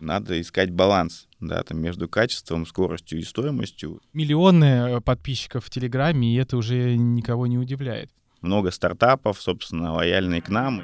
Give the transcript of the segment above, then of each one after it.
Надо искать баланс, да, там между качеством, скоростью и стоимостью. Миллионы э, подписчиков в Телеграме, и это уже никого не удивляет. Много стартапов, собственно, лояльные к нам.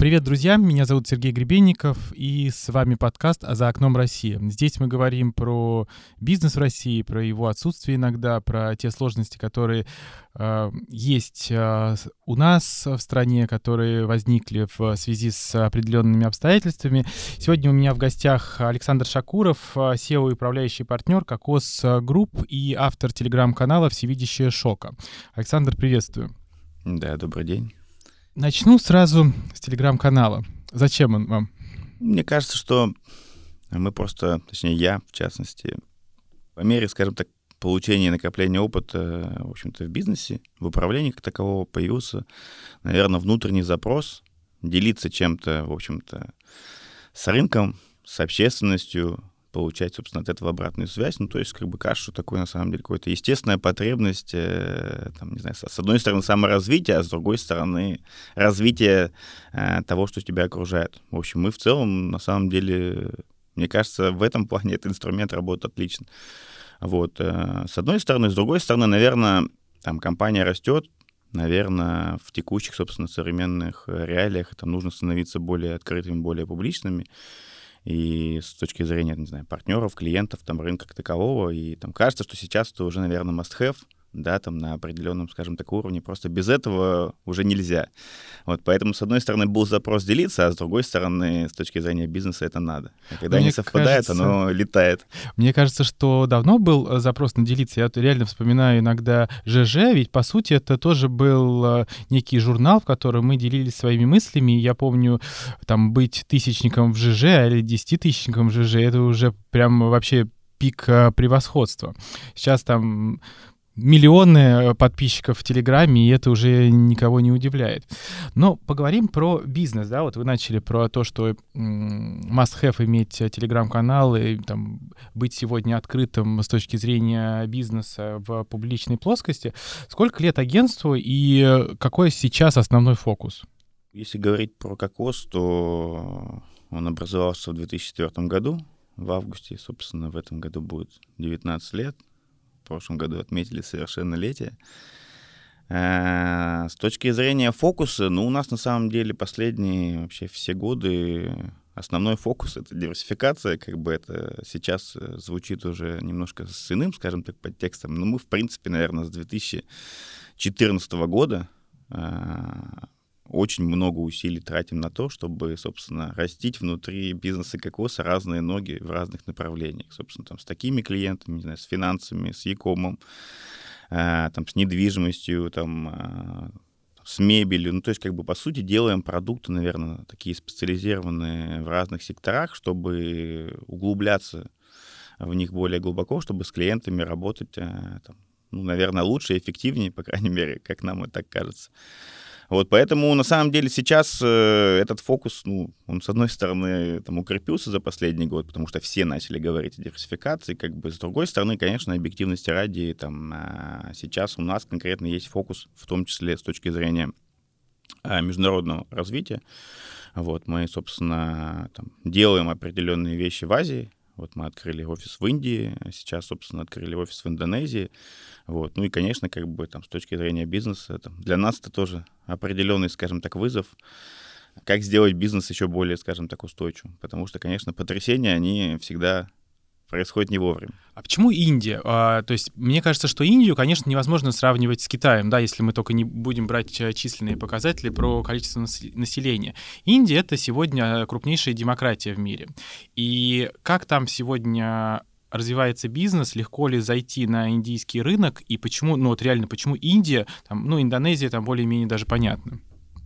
Привет, друзья! Меня зовут Сергей Гребенников, и с вами подкаст «А за окном России». Здесь мы говорим про бизнес в России, про его отсутствие иногда, про те сложности, которые э, есть э, у нас в стране, которые возникли в связи с определенными обстоятельствами. Сегодня у меня в гостях Александр Шакуров, CEO и управляющий партнер Kokoc Group и автор телеграм-канала «Всевидящее Шока». Александр, приветствую. Да, добрый день. Начну сразу с телеграм-канала. Зачем он вам? Мне кажется, что мы просто, точнее я, в частности, по мере, скажем так, получения и накопления опыта, в общем-то, в бизнесе, в управлении как такового появился, наверное, внутренний запрос делиться чем-то, в общем-то, с рынком, с общественностью, получать, собственно, от этого обратную связь. Ну, то есть, как бы кажется, что такое, на самом деле, какая-то естественная потребность, э, там, не знаю, с одной стороны, саморазвитие, а с другой стороны, развитие э, того, что тебя окружает. В общем, мы в целом, на самом деле, мне кажется, в этом плане этот инструмент работает отлично. Вот, э, с одной стороны. С другой стороны, наверное, там компания растет, наверное, в текущих, собственно, современных реалиях это нужно становиться более открытыми, более публичными и с точки зрения, не знаю, партнеров, клиентов, там, рынка как такового, и там кажется, что сейчас это уже, наверное, must-have, да, там на определенном, скажем так, уровне. Просто без этого уже нельзя. Вот поэтому, с одной стороны, был запрос делиться, а с другой стороны, с точки зрения бизнеса, это надо. И когда Мне они совпадают, кажется, оно летает. Мне кажется, что давно был э, запрос на делиться. Я реально вспоминаю иногда ЖЖ, ведь, по сути, это тоже был э, некий журнал, в котором мы делились своими мыслями. Я помню, там, быть тысячником в ЖЖ или десятитысячником в ЖЖ, это уже прям вообще пик э, превосходства. Сейчас там миллионы э, подписчиков в Телеграме, и это уже никого не удивляет. Но поговорим про бизнес, да, вот вы начали про то, что must-have иметь Телеграм-канал и там, быть сегодня открытым с точки зрения бизнеса в публичной плоскости. Сколько лет агентству и какой сейчас основной фокус? Если говорить про Кокос, то он образовался в 2004 году, в августе, собственно, в этом году будет 19 лет прошлом году отметили совершеннолетие. Э, с точки зрения фокуса, ну, у нас на самом деле последние вообще все годы основной фокус — это диверсификация, как бы это сейчас э, звучит уже немножко с иным, скажем так, подтекстом, но мы, в принципе, наверное, с 2014 года э, очень много усилий тратим на то, чтобы, собственно, растить внутри бизнеса кокоса разные ноги в разных направлениях. Собственно, там с такими клиентами, не знаю, с финансами, с якомом, э, там, с недвижимостью, там, э, с мебелью. Ну, то есть, как бы, по сути, делаем продукты, наверное, такие специализированные в разных секторах, чтобы углубляться в них более глубоко, чтобы с клиентами работать, э, там, ну, наверное, лучше и эффективнее, по крайней мере, как нам это так кажется. Вот, поэтому, на самом деле, сейчас э, этот фокус, ну, он, с одной стороны, там, укрепился за последний год, потому что все начали говорить о диверсификации, как бы, с другой стороны, конечно, объективности ради, там, э, сейчас у нас конкретно есть фокус, в том числе с точки зрения э, международного развития. Вот, мы, собственно, там, делаем определенные вещи в Азии, вот мы открыли офис в Индии, сейчас, собственно, открыли офис в Индонезии. Вот. Ну и, конечно, как бы там с точки зрения бизнеса, там, для нас это тоже определенный, скажем так, вызов, как сделать бизнес еще более, скажем так, устойчивым. Потому что, конечно, потрясения, они всегда происходит не вовремя. А почему Индия? А, то есть мне кажется, что Индию, конечно, невозможно сравнивать с Китаем, да, если мы только не будем брать э, численные показатели про количество населения. Индия — это сегодня крупнейшая демократия в мире. И как там сегодня развивается бизнес, легко ли зайти на индийский рынок, и почему, ну вот реально, почему Индия, там, ну, Индонезия там более-менее даже понятно.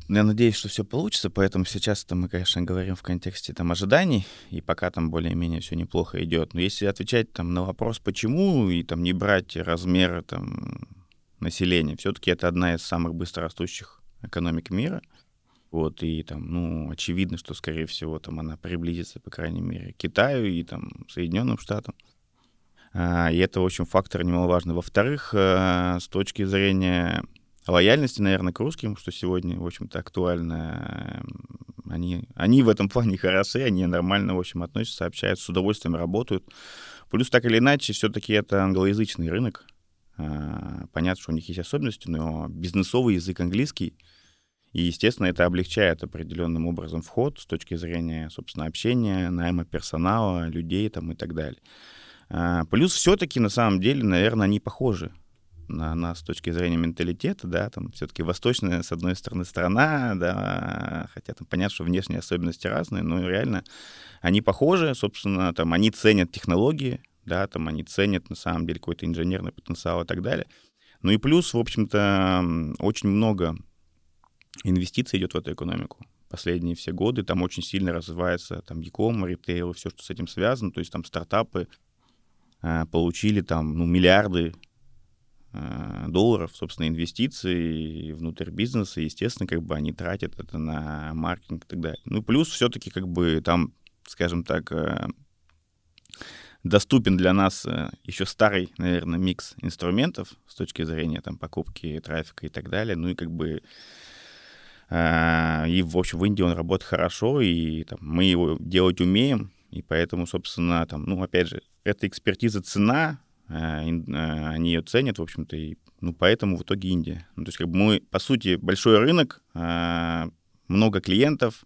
Я надеюсь, что все получится, поэтому сейчас -то мы, конечно, говорим в контексте там ожиданий, и пока там более-менее все неплохо идет. Но если отвечать там на вопрос, почему, и там не брать размеры там населения, все-таки это одна из самых быстрорастущих экономик мира. Вот, и там, ну, очевидно, что, скорее всего, там она приблизится, по крайней мере, к Китаю и там Соединенным Штатам. А, и это, в общем, фактор немаловажный. Во-вторых, а, с точки зрения лояльности, наверное, к русским, что сегодня, в общем-то, актуально, они, они в этом плане хороши, они нормально, в общем, относятся, общаются, с удовольствием работают. Плюс, так или иначе, все-таки это англоязычный рынок. А, понятно, что у них есть особенности, но бизнесовый язык английский, и, естественно, это облегчает определенным образом вход с точки зрения, собственно, общения, найма персонала, людей там и так далее. А, плюс все-таки, на самом деле, наверное, они похожи на нас с точки зрения менталитета, да, там все-таки восточная, с одной стороны, страна, да, хотя там понятно, что внешние особенности разные, но реально они похожи, собственно, там они ценят технологии, да, там они ценят на самом деле какой-то инженерный потенциал и так далее. Ну и плюс, в общем-то, очень много инвестиций идет в эту экономику. Последние все годы там очень сильно развивается там e-com, ритейл, все, что с этим связано. То есть там стартапы э, получили там ну, миллиарды долларов, собственно, инвестиций внутрь бизнеса. Естественно, как бы они тратят это на маркетинг и так далее. Ну, плюс все-таки как бы там, скажем так, э, доступен для нас э, еще старый, наверное, микс инструментов с точки зрения там покупки трафика и так далее. Ну и как бы э, и, в общем, в Индии он работает хорошо, и там, мы его делать умеем, и поэтому, собственно, там, ну, опять же, эта экспертиза цена, э, они ее ценят, в общем-то, и ну, поэтому в итоге Индия. Ну, то есть, как бы мы, по сути, большой рынок, много клиентов,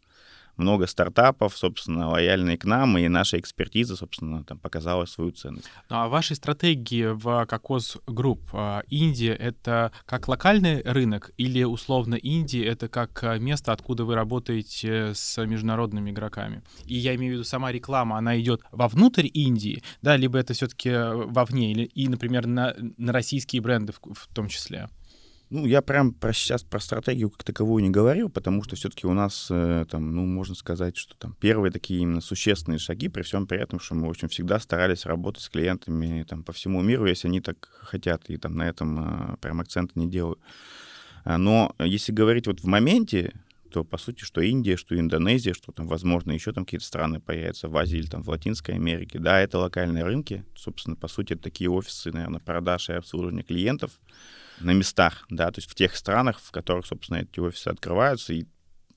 много стартапов, собственно, лояльные к нам, и наша экспертиза, собственно, там показала свою ценность. Ну, а вашей стратегии в Kokoc Group а, Индия — это как локальный рынок или, условно, Индия — это как а, место, откуда вы работаете с международными игроками? И я имею в виду сама реклама, она идет вовнутрь Индии, да, либо это все-таки вовне, или, и, например, на, на российские бренды в, в том числе? Ну, я прям про, сейчас про стратегию как таковую не говорил, потому что все-таки у нас, э, там, ну, можно сказать, что там первые такие именно существенные шаги, при всем при этом, что мы, в общем, всегда старались работать с клиентами там по всему миру, если они так хотят, и там на этом э, прям акцент не делаю. А, но если говорить вот в моменте, то, по сути, что Индия, что Индонезия, что там, возможно, еще там какие-то страны появятся в Азии или там в Латинской Америке, да, это локальные рынки, собственно, по сути, это такие офисы, наверное, продаж и обслуживания клиентов, на местах, да, то есть в тех странах, в которых, собственно, эти офисы открываются. И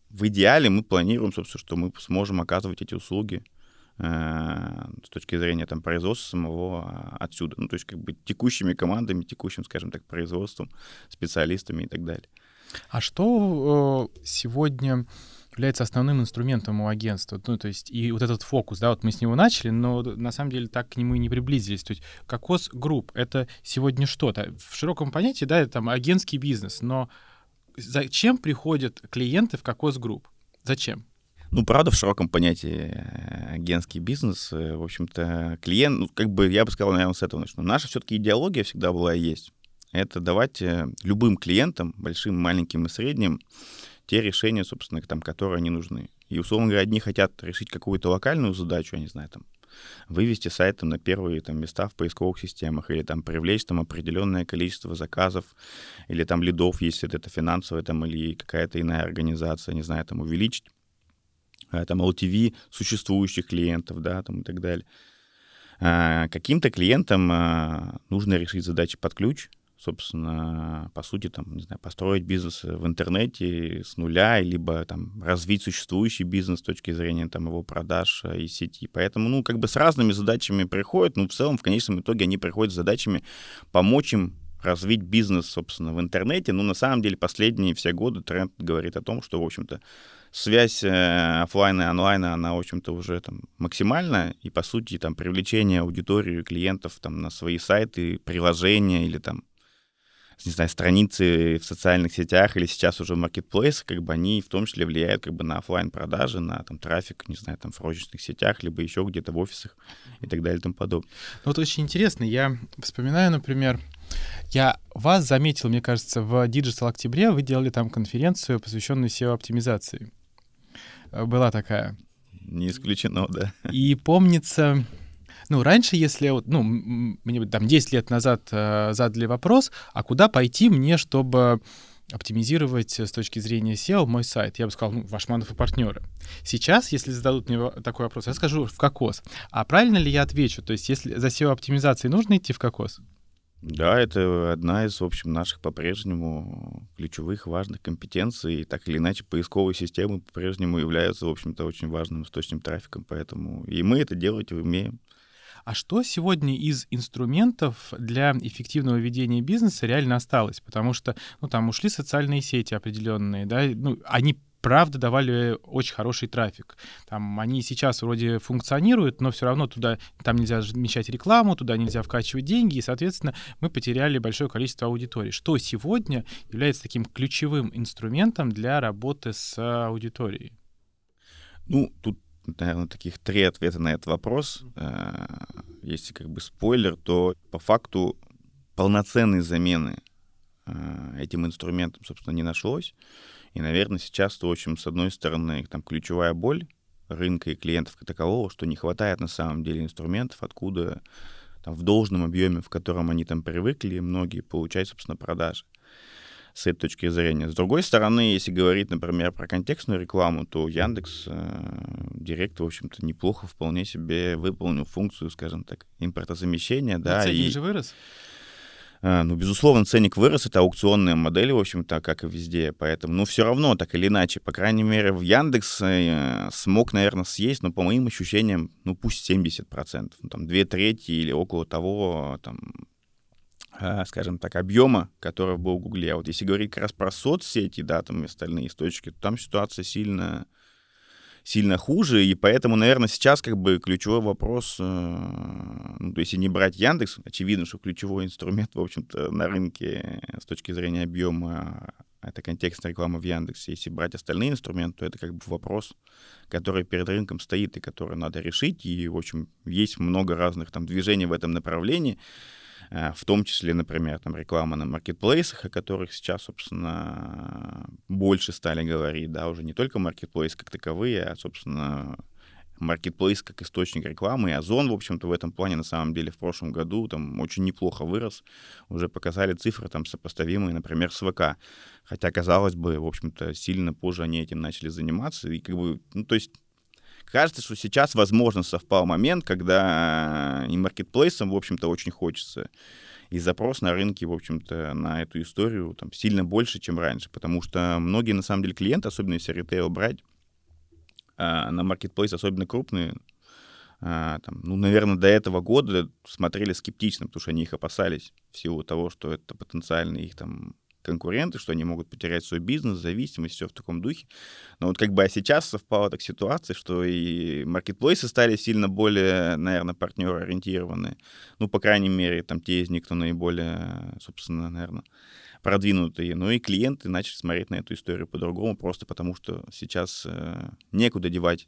в идеале мы планируем, собственно, что мы сможем оказывать эти услуги э, с точки зрения там производства самого а, отсюда. Ну, то есть как бы текущими командами, текущим, скажем так, производством, специалистами и так далее. А что э, сегодня является основным инструментом у агентства. Ну, то есть и вот этот фокус, да, вот мы с него начали, но на самом деле так к нему и не приблизились. То есть Kokoc Group — это сегодня что-то. В широком понятии, да, это там агентский бизнес, но зачем приходят клиенты в Kokoc Group? Зачем? Ну, правда, в широком понятии э, агентский бизнес, э, в общем-то, клиент, ну, как бы, я бы сказал, наверное, с этого начну. Наша все-таки идеология всегда была и есть. Это давать э, любым клиентам, большим, маленьким и средним, те решения, собственно, там, которые они нужны. И, условно говоря, одни хотят решить какую-то локальную задачу, я не знаю, там, вывести сайт на первые там, места в поисковых системах, или там привлечь там определенное количество заказов, или там лидов, если это финансовая там, или какая-то иная организация, не знаю, там увеличить а, там LTV существующих клиентов, да, там и так далее. А, каким-то клиентам а, нужно решить задачи под ключ, собственно, по сути, там, не знаю, построить бизнес в интернете с нуля, либо там развить существующий бизнес с точки зрения там его продаж э, и сети. Поэтому, ну, как бы с разными задачами приходят, но в целом, в конечном итоге они приходят с задачами помочь им развить бизнес, собственно, в интернете. Ну, на самом деле, последние все годы тренд говорит о том, что, в общем-то, связь э, офлайна и онлайна, она, в общем-то, уже там максимальна, и, по сути, там, привлечение аудитории, клиентов там на свои сайты, приложения или там не знаю, страницы в социальных сетях или сейчас уже маркетплейсы, как бы они в том числе влияют как бы на офлайн продажи на там трафик, не знаю, там в розничных сетях, либо еще где-то в офисах и так далее и тому подобное. Ну, вот очень интересно, я вспоминаю, например, я вас заметил, мне кажется, в Digital Октябре вы делали там конференцию, посвященную SEO-оптимизации. Была такая. Не исключено, да. И помнится, ну, раньше, если вот, ну, мне там 10 лет назад э, задали вопрос, а куда пойти мне, чтобы оптимизировать с точки зрения SEO мой сайт? Я бы сказал, ну, Вашманов и партнеры. Сейчас, если зададут мне такой вопрос, я скажу в кокос. А правильно ли я отвечу? То есть, если за SEO-оптимизацией нужно идти в кокос? Да, это одна из, в общем, наших по-прежнему ключевых важных компетенций. Так или иначе, поисковые системы по-прежнему являются, в общем-то, очень важным источником трафика, поэтому и мы это делать умеем. А что сегодня из инструментов для эффективного ведения бизнеса реально осталось? Потому что, ну, там ушли социальные сети определенные, да, ну, они правда давали очень хороший трафик. Там они сейчас вроде функционируют, но все равно туда там нельзя размещать рекламу, туда нельзя вкачивать деньги, и, соответственно, мы потеряли большое количество аудитории. Что сегодня является таким ключевым инструментом для работы с аудиторией? Ну, тут, наверное, таких три ответа на этот вопрос. Э, если как бы спойлер, то по факту полноценной замены э, этим инструментом, собственно, не нашлось. И, наверное, сейчас в общем, с одной стороны, там ключевая боль рынка и клиентов как такового, что не хватает на самом деле инструментов, откуда там, в должном объеме, в котором они там привыкли, многие получают, собственно, продажи с этой точки зрения. С другой стороны, если говорить, например, про контекстную рекламу, то Яндекс э, Директ, в общем-то, неплохо вполне себе выполнил функцию, скажем так, импортозамещения. Да, и же вырос? А, ну, безусловно, ценник вырос, это аукционная модель, в общем-то, как и везде, поэтому, ну, все равно, так или иначе, по крайней мере, в Яндекс э, смог, наверное, съесть, но по моим ощущениям, ну, пусть 70%, ну, там, две трети или около того, там, э, скажем так, объема, который был в Гугле. А вот если говорить как раз про соцсети, да, там и остальные источники, то там ситуация сильно сильно хуже, и поэтому, наверное, сейчас как бы ключевой вопрос, э, ну, то есть если не брать Яндекс, очевидно, что ключевой инструмент, в общем-то, на рынке с точки зрения объема это контекстная реклама в Яндексе. Если брать остальные инструменты, то это как бы вопрос, который перед рынком стоит и который надо решить. И, в общем, есть много разных там движений в этом направлении. Э, в том числе, например, там реклама на маркетплейсах, о которых сейчас, собственно, больше стали говорить, да, уже не только маркетплейс как таковые, а, собственно, маркетплейс как источник рекламы, и Озон, в общем-то, в этом плане, на самом деле, в прошлом году там очень неплохо вырос, уже показали цифры там сопоставимые, например, с ВК, хотя, казалось бы, в общем-то, сильно позже они этим начали заниматься, и как бы, ну, то есть Кажется, что сейчас, возможно, совпал момент, когда и маркетплейсам, в общем-то, очень хочется. И запрос на рынке, в общем-то, на эту историю там сильно больше, чем раньше, потому что многие, на самом деле, клиенты, особенно если ритейл брать, а, на маркетплейс, особенно крупные, а, там, ну, наверное, до этого года смотрели скептично, потому что они их опасались в силу того, что это потенциально их там конкуренты, что они могут потерять свой бизнес, зависимость, все в таком духе. Но вот как бы а сейчас совпала так ситуация, что и маркетплейсы стали сильно более, наверное, партнеры ориентированные. Ну, по крайней мере, там те из них, кто наиболее, собственно, наверное, продвинутые. Ну и клиенты начали смотреть на эту историю по-другому, просто потому что сейчас э, некуда девать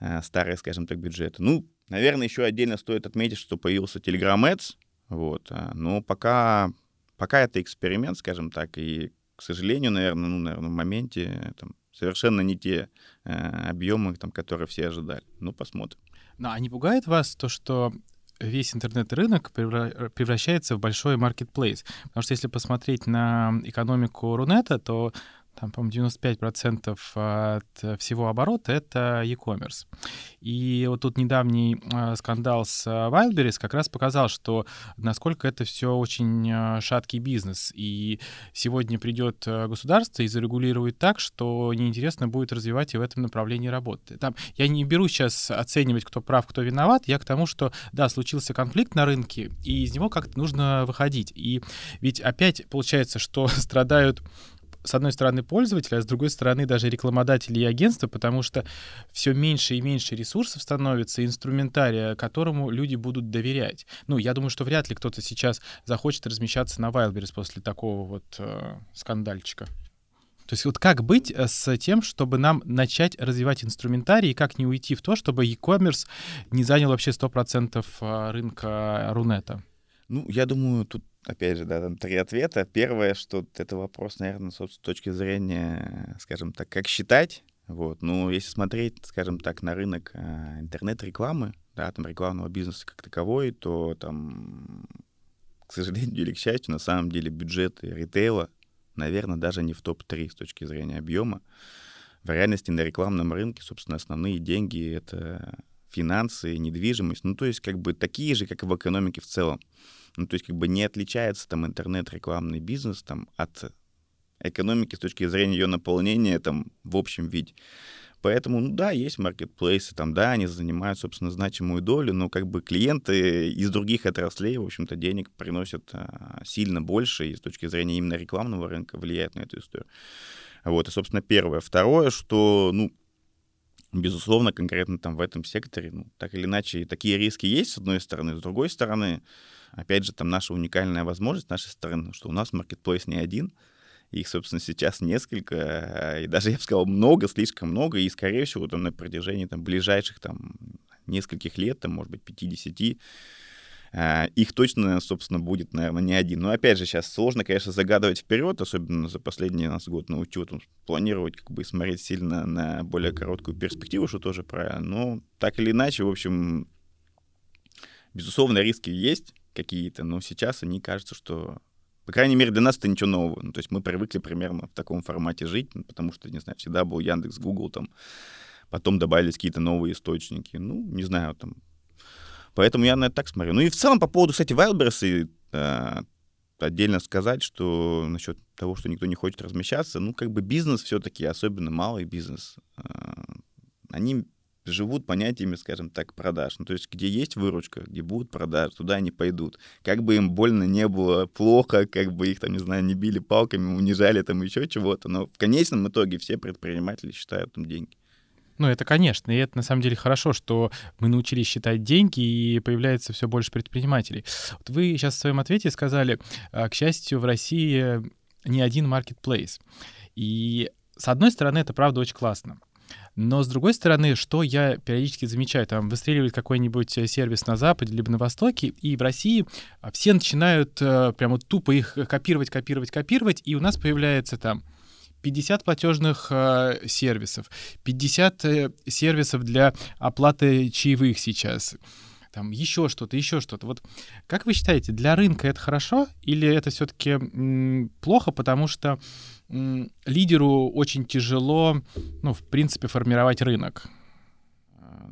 э, старые, скажем так, бюджеты. Ну, наверное, еще отдельно стоит отметить, что появился Telegram Ads, вот, а, но пока Пока это эксперимент, скажем так, и, к сожалению, наверное, ну, наверное, в моменте там, совершенно не те э, объемы, там, которые все ожидали. Ну, посмотрим. Ну, а не пугает вас то, что весь интернет-рынок превращается в большой маркетплейс. Потому что если посмотреть на экономику Рунета, то там, по-моему, 95% от всего оборота — это e-commerce. И вот тут недавний э, скандал с Wildberries как раз показал, что насколько это все очень э, шаткий бизнес. И сегодня придет э, государство и зарегулирует так, что неинтересно будет развивать и в этом направлении работы. Там, я не беру сейчас оценивать, кто прав, кто виноват. Я к тому, что, да, случился конфликт на рынке, и из него как-то нужно выходить. И ведь опять получается, что страдают с одной стороны, пользователи, а с другой стороны, даже рекламодатели и агентства, потому что все меньше и меньше ресурсов становится, инструментария, которому люди будут доверять. Ну, я думаю, что вряд ли кто-то сейчас захочет размещаться на Wildberries после такого вот э, скандальчика. То есть вот как быть э, с тем, чтобы нам начать развивать инструментарий, и как не уйти в то, чтобы e-commerce не занял вообще 100% э, рынка Рунета? Ну, я думаю, тут опять же, да, там три ответа. Первое, что это вопрос, наверное, с точки зрения, скажем так, как считать. Вот. Ну, если смотреть, скажем так, на рынок э, интернет-рекламы, да, там рекламного бизнеса как таковой, то там, к сожалению или к счастью, на самом деле бюджеты ритейла наверное, даже не в топ-3 с точки зрения объема. В реальности на рекламном рынке, собственно, основные деньги — это финансы, недвижимость, ну, то есть как бы такие же, как и в экономике в целом. Ну, то есть как бы не отличается там интернет-рекламный бизнес там от экономики с точки зрения ее наполнения там в общем виде. Поэтому, ну да, есть маркетплейсы, там, да, они занимают, собственно, значимую долю, но как бы клиенты из других отраслей, в общем-то, денег приносят а, сильно больше, и с точки зрения именно рекламного рынка влияет на эту историю. Вот, и, собственно, первое. Второе, что, ну, безусловно, конкретно там в этом секторе, ну, так или иначе, такие риски есть, с одной стороны. С другой стороны, опять же, там наша уникальная возможность нашей стороны, что у нас маркетплейс не один, их, собственно, сейчас несколько, и даже, я бы сказал, много, слишком много, и, скорее всего, там, на протяжении там, ближайших там, нескольких лет, там, может быть, 50, а, их точно, собственно, будет, наверное, не один. Но, опять же, сейчас сложно, конечно, загадывать вперед, особенно за последний нас год на учет, планировать, как бы, смотреть сильно на более короткую перспективу, что тоже правильно. Но, так или иначе, в общем, безусловно, риски есть какие-то, но сейчас они кажутся, что по крайней мере, для нас это ничего нового. Ну, то есть мы привыкли примерно в таком формате жить, потому что, не знаю, всегда был Яндекс, Google, там, потом добавились какие-то новые источники. Ну, не знаю, там. Поэтому я на это так смотрю. Ну и в целом по поводу, кстати, Wildberries, э, отдельно сказать, что насчет того, что никто не хочет размещаться, ну, как бы бизнес все-таки, особенно малый бизнес, э, они живут понятиями, скажем так, продаж. Ну, то есть где есть выручка, где будут продажи, туда они пойдут. Как бы им больно не было, плохо, как бы их там, не знаю, не били палками, унижали там еще чего-то, но в конечном итоге все предприниматели считают там деньги. Ну, это, конечно, и это на самом деле хорошо, что мы научились считать деньги, и появляется все больше предпринимателей. Вот вы сейчас в своем ответе сказали, а, к счастью, в России не один маркетплейс. И с одной стороны, это правда очень классно. Но, с другой стороны, что я периодически замечаю, там выстреливает какой-нибудь э, сервис на Западе либо на Востоке, и в России а, все начинают э, прямо тупо их копировать, копировать, копировать, и у нас появляется там 50 платежных э, сервисов, 50 э, сервисов для оплаты чаевых сейчас, там еще что-то, еще что-то. Вот как вы считаете, для рынка это хорошо или это все-таки плохо, потому что лидеру очень тяжело, ну, в принципе, формировать рынок?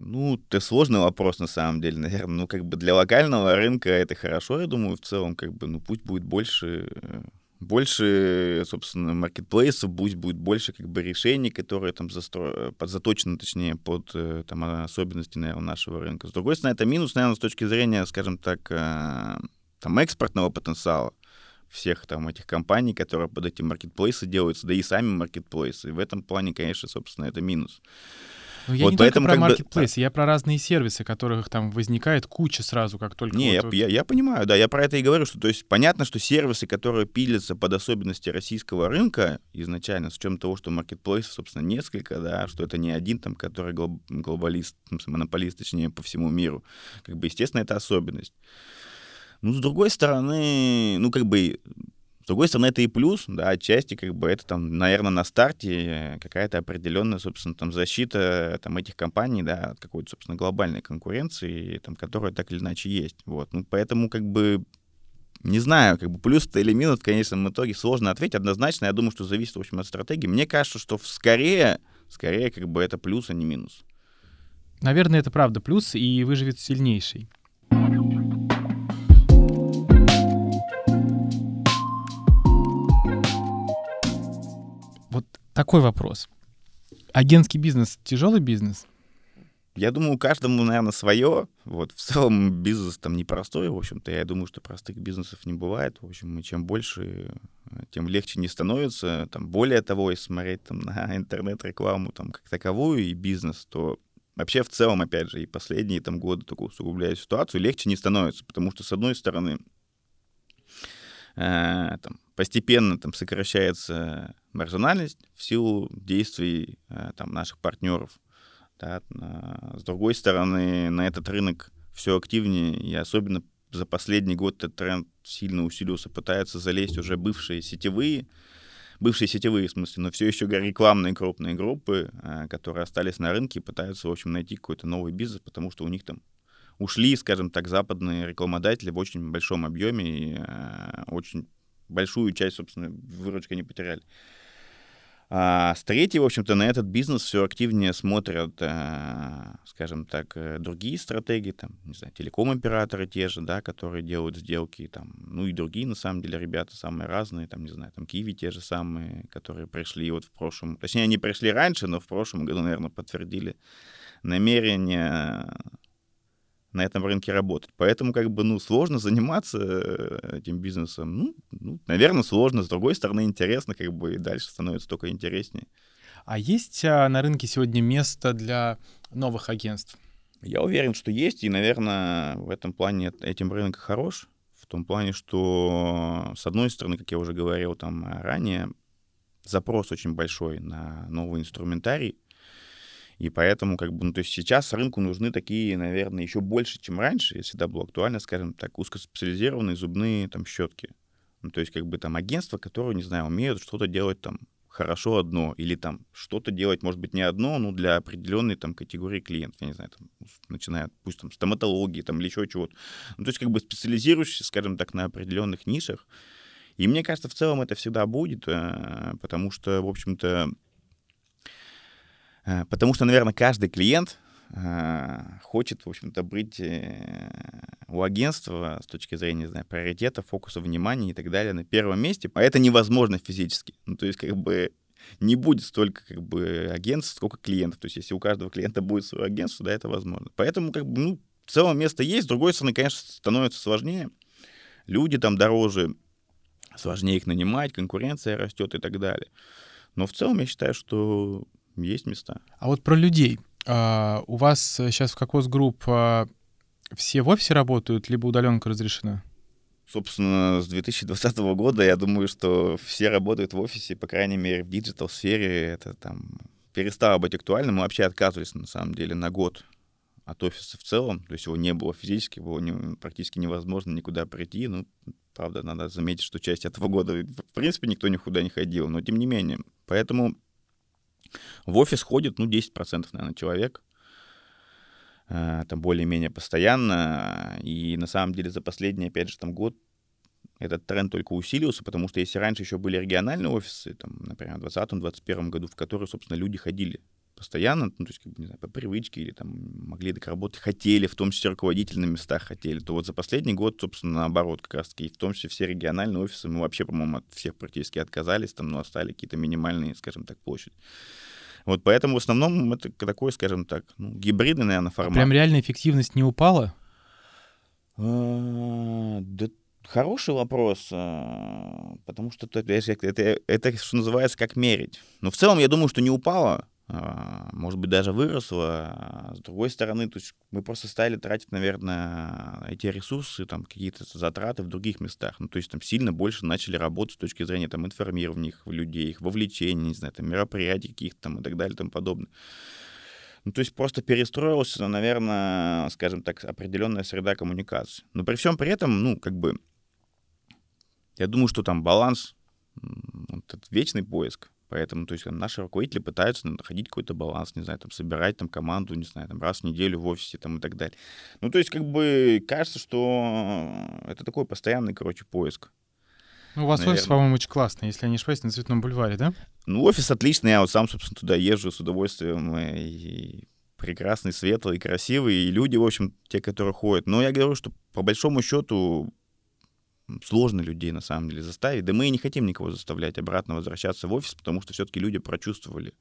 Ну, это сложный вопрос, на самом деле, наверное. Ну, как бы для локального рынка это хорошо, я думаю, в целом, как бы, ну, пусть будет больше, больше, собственно, маркетплейсов, пусть будет больше, как бы, решений, которые там застро... заточены, точнее, под э, там особенности, наверное, нашего рынка. С другой стороны, это минус, наверное, с точки зрения, скажем так, э, там, экспортного потенциала всех там этих компаний, которые под эти маркетплейсы делаются, да и сами маркетплейсы. И в этом плане, конечно, собственно, это минус. Но я вот не поэтому, только про маркетплейсы, бы... я про разные сервисы, которых там возникает куча сразу, как только... Не, вот... я, я, я понимаю, да, я про это и говорю, что то есть понятно, что сервисы, которые пилятся под особенности российского рынка изначально, с учетом того, что маркетплейсов, собственно, несколько, да, что это не один там, который глоб... глобалист, монополист, точнее, по всему миру, как бы, естественно, это особенность. Ну, с другой стороны, ну, как бы, другой стороны, это и плюс, да, отчасти, как бы, это там, наверное, на старте какая-то определенная, собственно, там, защита там этих компаний, да, от какой-то, собственно, глобальной конкуренции, там, которая так или иначе есть, вот. Ну, поэтому, как бы, не знаю, как бы плюс это или минус, конечно, в итоге сложно ответить однозначно. Я думаю, что зависит, в общем, от стратегии. Мне кажется, что скорее, скорее, как бы это плюс, а не минус. Наверное, это правда плюс, и выживет сильнейший. Такой вопрос. Агентский бизнес — тяжелый бизнес? Я думаю, каждому, наверное, свое. Вот, в целом бизнес там непростой, в общем-то. Я думаю, что простых бизнесов не бывает. В общем, и чем больше, тем легче не становится. Там, более того, если смотреть там, на интернет-рекламу там, как таковую и бизнес, то вообще в целом, опять же, и последние там годы только усугубляя ситуацию, легче не становится. Потому что, с одной стороны, э, там, постепенно там сокращается маржинальность в силу действий э, там, наших партнеров. Да. С другой стороны, на этот рынок все активнее, и особенно за последний год этот тренд сильно усилился, пытаются залезть уже бывшие сетевые, бывшие сетевые, в смысле, но все еще рекламные крупные группы, э, которые остались на рынке, пытаются, в общем, найти какой-то новый бизнес, потому что у них там ушли, скажем так, западные рекламодатели в очень большом объеме и э, очень большую часть, собственно, выручки не потеряли. А с третьей, в общем-то, на этот бизнес все активнее смотрят, э, скажем так, э, другие стратегии, там, не знаю, телеком-операторы те же, да, которые делают сделки, там, ну и другие, на самом деле, ребята самые разные, там, не знаю, там, Киви те же самые, которые пришли вот в прошлом, точнее, они пришли раньше, но в прошлом году, наверное, подтвердили намерение на этом рынке работать. Поэтому, как бы, ну, сложно заниматься э, этим бизнесом. Ну, ну, наверное, сложно. С другой стороны, интересно, как бы, и дальше становится только интереснее. А есть а, на рынке сегодня место для новых агентств? Я уверен, что есть, и, наверное, в этом плане этим рынок хорош. В том плане, что, с одной стороны, как я уже говорил там ранее, запрос очень большой на новый инструментарий, и поэтому, как бы, ну, то есть сейчас рынку нужны такие, наверное, еще больше, чем раньше, если всегда было актуально, скажем так, узкоспециализированные зубные там щетки. Ну, то есть, как бы там агентства, которые, не знаю, умеют что-то делать там хорошо одно, или там что-то делать, может быть, не одно, но для определенной там категории клиентов, я не знаю, там, начиная, пусть там стоматологии там или еще чего-то. Ну, то есть, как бы специализирующийся, скажем так, на определенных нишах. И мне кажется, в целом это всегда будет, э, потому что, в общем-то, потому что, наверное, каждый клиент э, хочет, в общем-то, быть э, у агентства с точки зрения, не знаю, приоритета, фокуса внимания и так далее на первом месте. А это невозможно физически. Ну, то есть, как бы, не будет столько, как бы, агентств, сколько клиентов. То есть, если у каждого клиента будет свое агентство, да, это возможно. Поэтому, как бы, ну, в целом место есть. С другой стороны, конечно, становится сложнее. Люди там дороже, сложнее их нанимать, конкуренция растет и так далее. Но в целом я считаю, что есть места. А вот про людей. А, у вас сейчас в Kokoc Group, а, все в офисе работают, либо удаленка разрешена? Собственно, с 2020 года я думаю, что все работают в офисе, по крайней мере, в диджитал-сфере. Это там перестало быть актуальным. Мы вообще отказывались, на самом деле, на год от офиса в целом. То есть его не было физически, было не, практически невозможно никуда прийти. Ну, правда, надо заметить, что часть этого года, в принципе, никто никуда не ходил. Но тем не менее. Поэтому в офис ходит, ну, 10%, наверное, человек. Э, там более-менее постоянно. И на самом деле за последний, опять же, там год этот тренд только усилился, потому что если раньше еще были региональные офисы, там, например, в 2020-2021 году, в которые, собственно, люди ходили постоянно, ну, то есть, как бы, не знаю, по привычке или там могли так работать, хотели, в том числе руководители на местах хотели, то вот за последний год, собственно, наоборот, как раз-таки, в том числе все региональные офисы, мы вообще, по-моему, от всех практически отказались, там, ну, остались какие-то минимальные, скажем так, площади. Вот поэтому в основном это такой, скажем так, ну, гибридный, наверное, формат. Прям реальная эффективность не упала? А, да Хороший вопрос, а, потому что это, это, это, что называется, как мерить. Но в целом я думаю, что не упало. А, может быть, даже выросла. А с другой стороны, то есть мы просто стали тратить, наверное, эти ресурсы, там, какие-то затраты в других местах. Ну, то есть там сильно больше начали работать с точки зрения там информирования их людей, их вовлечения, не знаю, там, мероприятий каких-то там и так далее и тому подобное. Ну, то есть просто перестроилась, наверное, скажем так, определенная среда коммуникации. Но при всем при этом, ну, как бы, я думаю, что там баланс, вот этот вечный поиск, Поэтому, то есть, наши руководители пытаются находить какой-то баланс, не знаю, там, собирать там команду, не знаю, там, раз в неделю в офисе там и так далее. Ну, то есть, как бы, кажется, что это такой постоянный, короче, поиск. Ну, у вас наверное. офис, по-моему, очень классный, если я не ошибаюсь, на Цветном бульваре, да? Ну, офис отличный, я вот сам, собственно, туда езжу с удовольствием, и прекрасный, светлый, красивый, и люди, в общем, те, которые ходят. Но я говорю, что по большому счету сложно людей на самом деле заставить. Да мы и не хотим никого заставлять обратно возвращаться в офис, потому что все-таки люди прочувствовали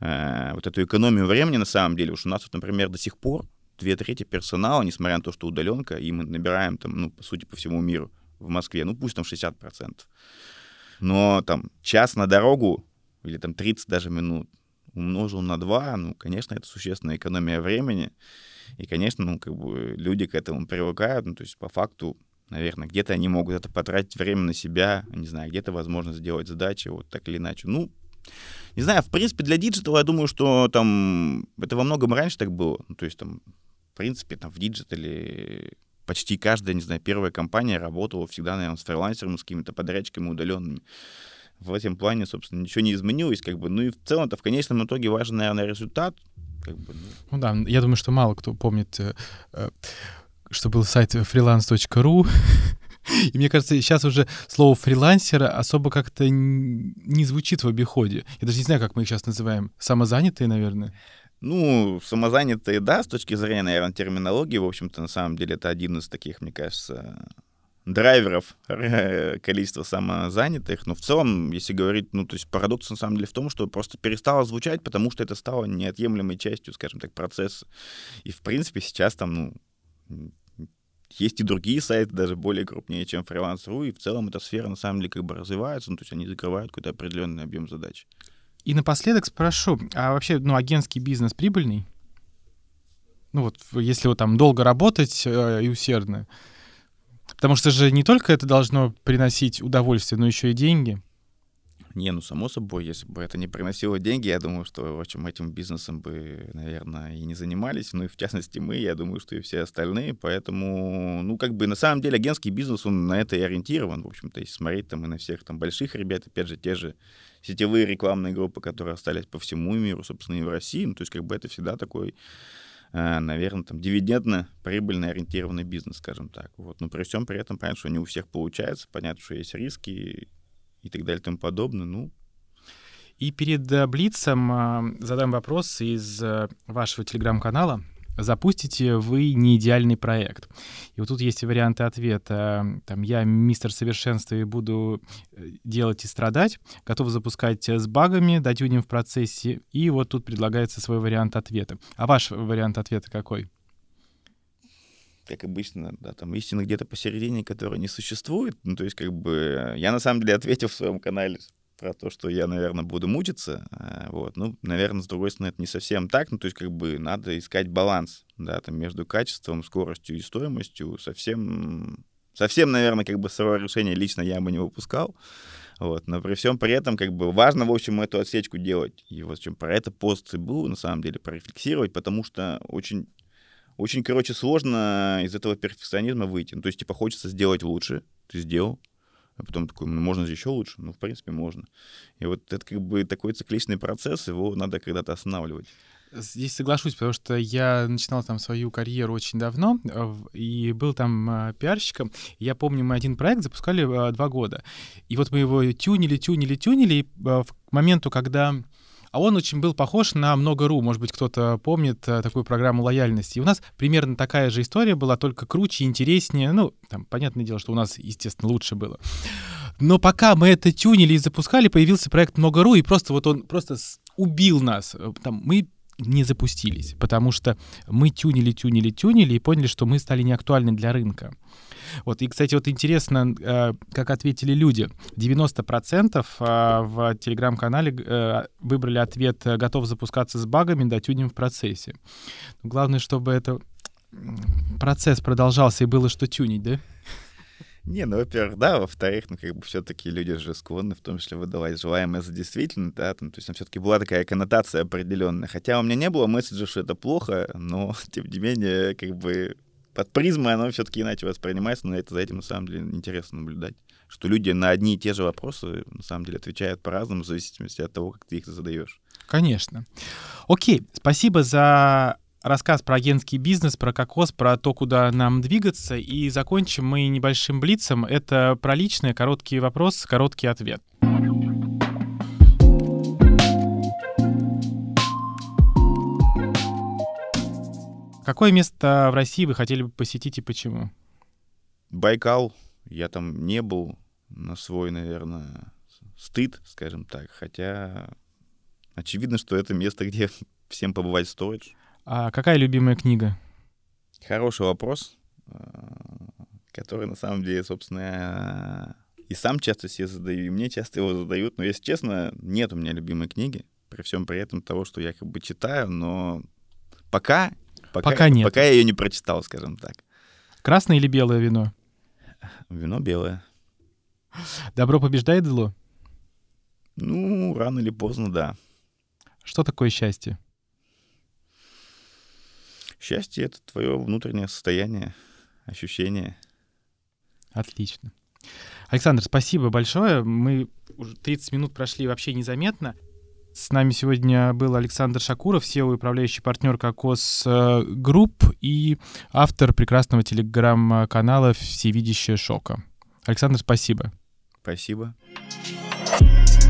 э, вот эту экономию времени на самом деле. Уж у нас, вот, например, до сих пор две трети персонала, несмотря на то, что удаленка, и мы набираем там, ну, по сути, по всему миру в Москве, ну, пусть там 60%. Но там час на дорогу или там 30 даже минут умножил на 2, ну, конечно, это существенная экономия времени. И, конечно, ну, как бы люди к этому привыкают, ну, то есть по факту наверное. Где-то они могут это потратить время на себя, не знаю, где-то возможно сделать задачи вот так или иначе. Ну, не знаю, в принципе, для диджитала я думаю, что там это во многом раньше так было. Ну, то есть там, в принципе, там в диджитале почти каждая, не знаю, первая компания работала всегда, наверное, с фрилансерами, с какими-то подрядчиками удаленными. В этом плане, собственно, ничего не изменилось, как бы. Ну и в целом-то в конечном итоге важен, наверное, результат. Как бы, ну. ну да, я думаю, что мало кто помнит э, э что был сайт freelance.ru, И мне кажется, сейчас уже слово фрилансера особо как-то не звучит в обиходе. Я даже не знаю, как мы их сейчас называем. Самозанятые, наверное. Ну, самозанятые, да, с точки зрения, наверное, терминологии, в общем-то, на самом деле это один из таких, мне кажется, драйверов количества самозанятых. Но в целом, если говорить, ну, то есть парадокс на самом деле в том, что просто перестало звучать, потому что это стало неотъемлемой частью, скажем так, процесса. И, в принципе, сейчас там, ну, есть и другие сайты, даже более крупнее, чем фриланс.ру, и в целом эта сфера на самом деле как бы развивается, ну, то есть они закрывают какой-то определенный объем задач. И напоследок спрошу, а вообще, ну, агентский бизнес прибыльный? Ну вот, если вот там долго работать э, и усердно. Потому что же не только это должно приносить удовольствие, но еще и деньги. Не, ну, само собой, если бы это не приносило деньги, я думаю, что, в общем, этим бизнесом бы, наверное, и не занимались. Ну, и в частности мы, я думаю, что и все остальные. Поэтому, ну, как бы, на самом деле, агентский бизнес, он на это и ориентирован, в общем-то, если смотреть там и на всех там больших ребят, опять же, те же сетевые рекламные группы, которые остались по всему миру, собственно, и в России. Ну, то есть, как бы, это всегда такой э, наверное, там, дивидендно прибыльно ориентированный бизнес, скажем так. Вот. Но при всем при этом, понятно, что не у всех получается, понятно, что есть риски, и так далее и тому подобное. Ну, и перед э, Блицем э, задам вопрос из э, вашего телеграм-канала. Запустите вы не идеальный проект. И вот тут есть варианты ответа. Там я мистер совершенства и буду делать и страдать. Готов запускать с багами, дотюним в процессе. И вот тут предлагается свой вариант ответа. А ваш вариант ответа какой? Как обычно, да, там истина где-то посередине, которая не существует. Ну, то есть, как бы, я на самом деле ответил в своем канале про то, что я, наверное, буду мучиться, а, вот, ну, наверное, с другой стороны, это не совсем так, ну, то есть, как бы, надо искать баланс, да, там, между качеством, скоростью и стоимостью, совсем, совсем, наверное, как бы, своего решения лично я бы не выпускал, вот, но при всем при этом, как бы, важно, в общем, эту отсечку делать, и вот, общем, про это пост и был, на самом деле, порефлексировать, потому что очень очень, короче, сложно из этого перфекционизма выйти. Ну, то есть, типа, хочется сделать лучше, ты сделал, а потом такой, ну, можно же еще лучше? Ну, в принципе, можно. И вот это как бы такой цикличный процесс, его надо когда-то останавливать. Здесь соглашусь, потому что я начинал там свою карьеру очень давно э, и был там э, пиарщиком. Я помню, мы один проект запускали э, два года. И вот мы его тюнили, тюнили, тюнили. И к моменту, когда а он очень был похож на Много.ру. Может быть, кто-то помнит э, такую программу лояльности. И у нас примерно такая же история была, только круче, интереснее. Ну, там, понятное дело, что у нас, естественно, лучше было. Но пока мы это тюнили и запускали, появился проект Много.ру, и просто вот он просто убил нас. Э, там, мы не запустились, потому что мы тюнили, тюнили, тюнили и поняли, что мы стали неактуальны для рынка. Вот, и, кстати, вот интересно, э, как ответили люди. 90% э, в телеграм-канале э, выбрали ответ «готов запускаться с багами, да, тюним в процессе». Главное, чтобы это процесс продолжался и было что тюнить, да? Не, ну, во-первых, да, во-вторых, ну, как бы все-таки люди же склонны в том числе выдавать желаемое за действительно, да, там, то есть там все-таки была такая коннотация определенная. Хотя у меня не было месседжа, что это плохо, но, тем не менее, как бы под призмой оно все-таки иначе воспринимается, но это за этим на самом деле интересно наблюдать. Что люди на одни и те же вопросы на самом деле отвечают по-разному в зависимости от того, как ты их задаешь. Конечно. Окей, спасибо за рассказ про агентский бизнес, про кокос, про то, куда нам двигаться. И закончим мы небольшим блицем. Это про личное, короткий вопрос, короткий ответ. Какое место в России вы хотели бы посетить и почему? Байкал. Я там не был на свой, наверное, стыд, скажем так. Хотя очевидно, что это место, где всем побывать стоит. А какая любимая книга? Хороший вопрос, а, который на самом деле, собственно, и сам часто себе задаю, и мне часто его задают. Но, если честно, нет у меня любимой книги, при всем при этом того, что я как бы читаю, но пока Пока, пока нет. Пока я ее не прочитал, скажем так. Красное или белое вино? Вино белое. Добро побеждает зло? Ну, рано или поздно, да. Что такое счастье? Счастье — это твое внутреннее состояние, ощущение. Отлично. Александр, спасибо большое. Мы уже 30 минут прошли вообще незаметно. С нами сегодня был Александр Шакуров, CEO и управляющий партнер Kokoc э, Group и автор прекрасного телеграм-канала «Всевидящее шока». Александр, спасибо. Спасибо.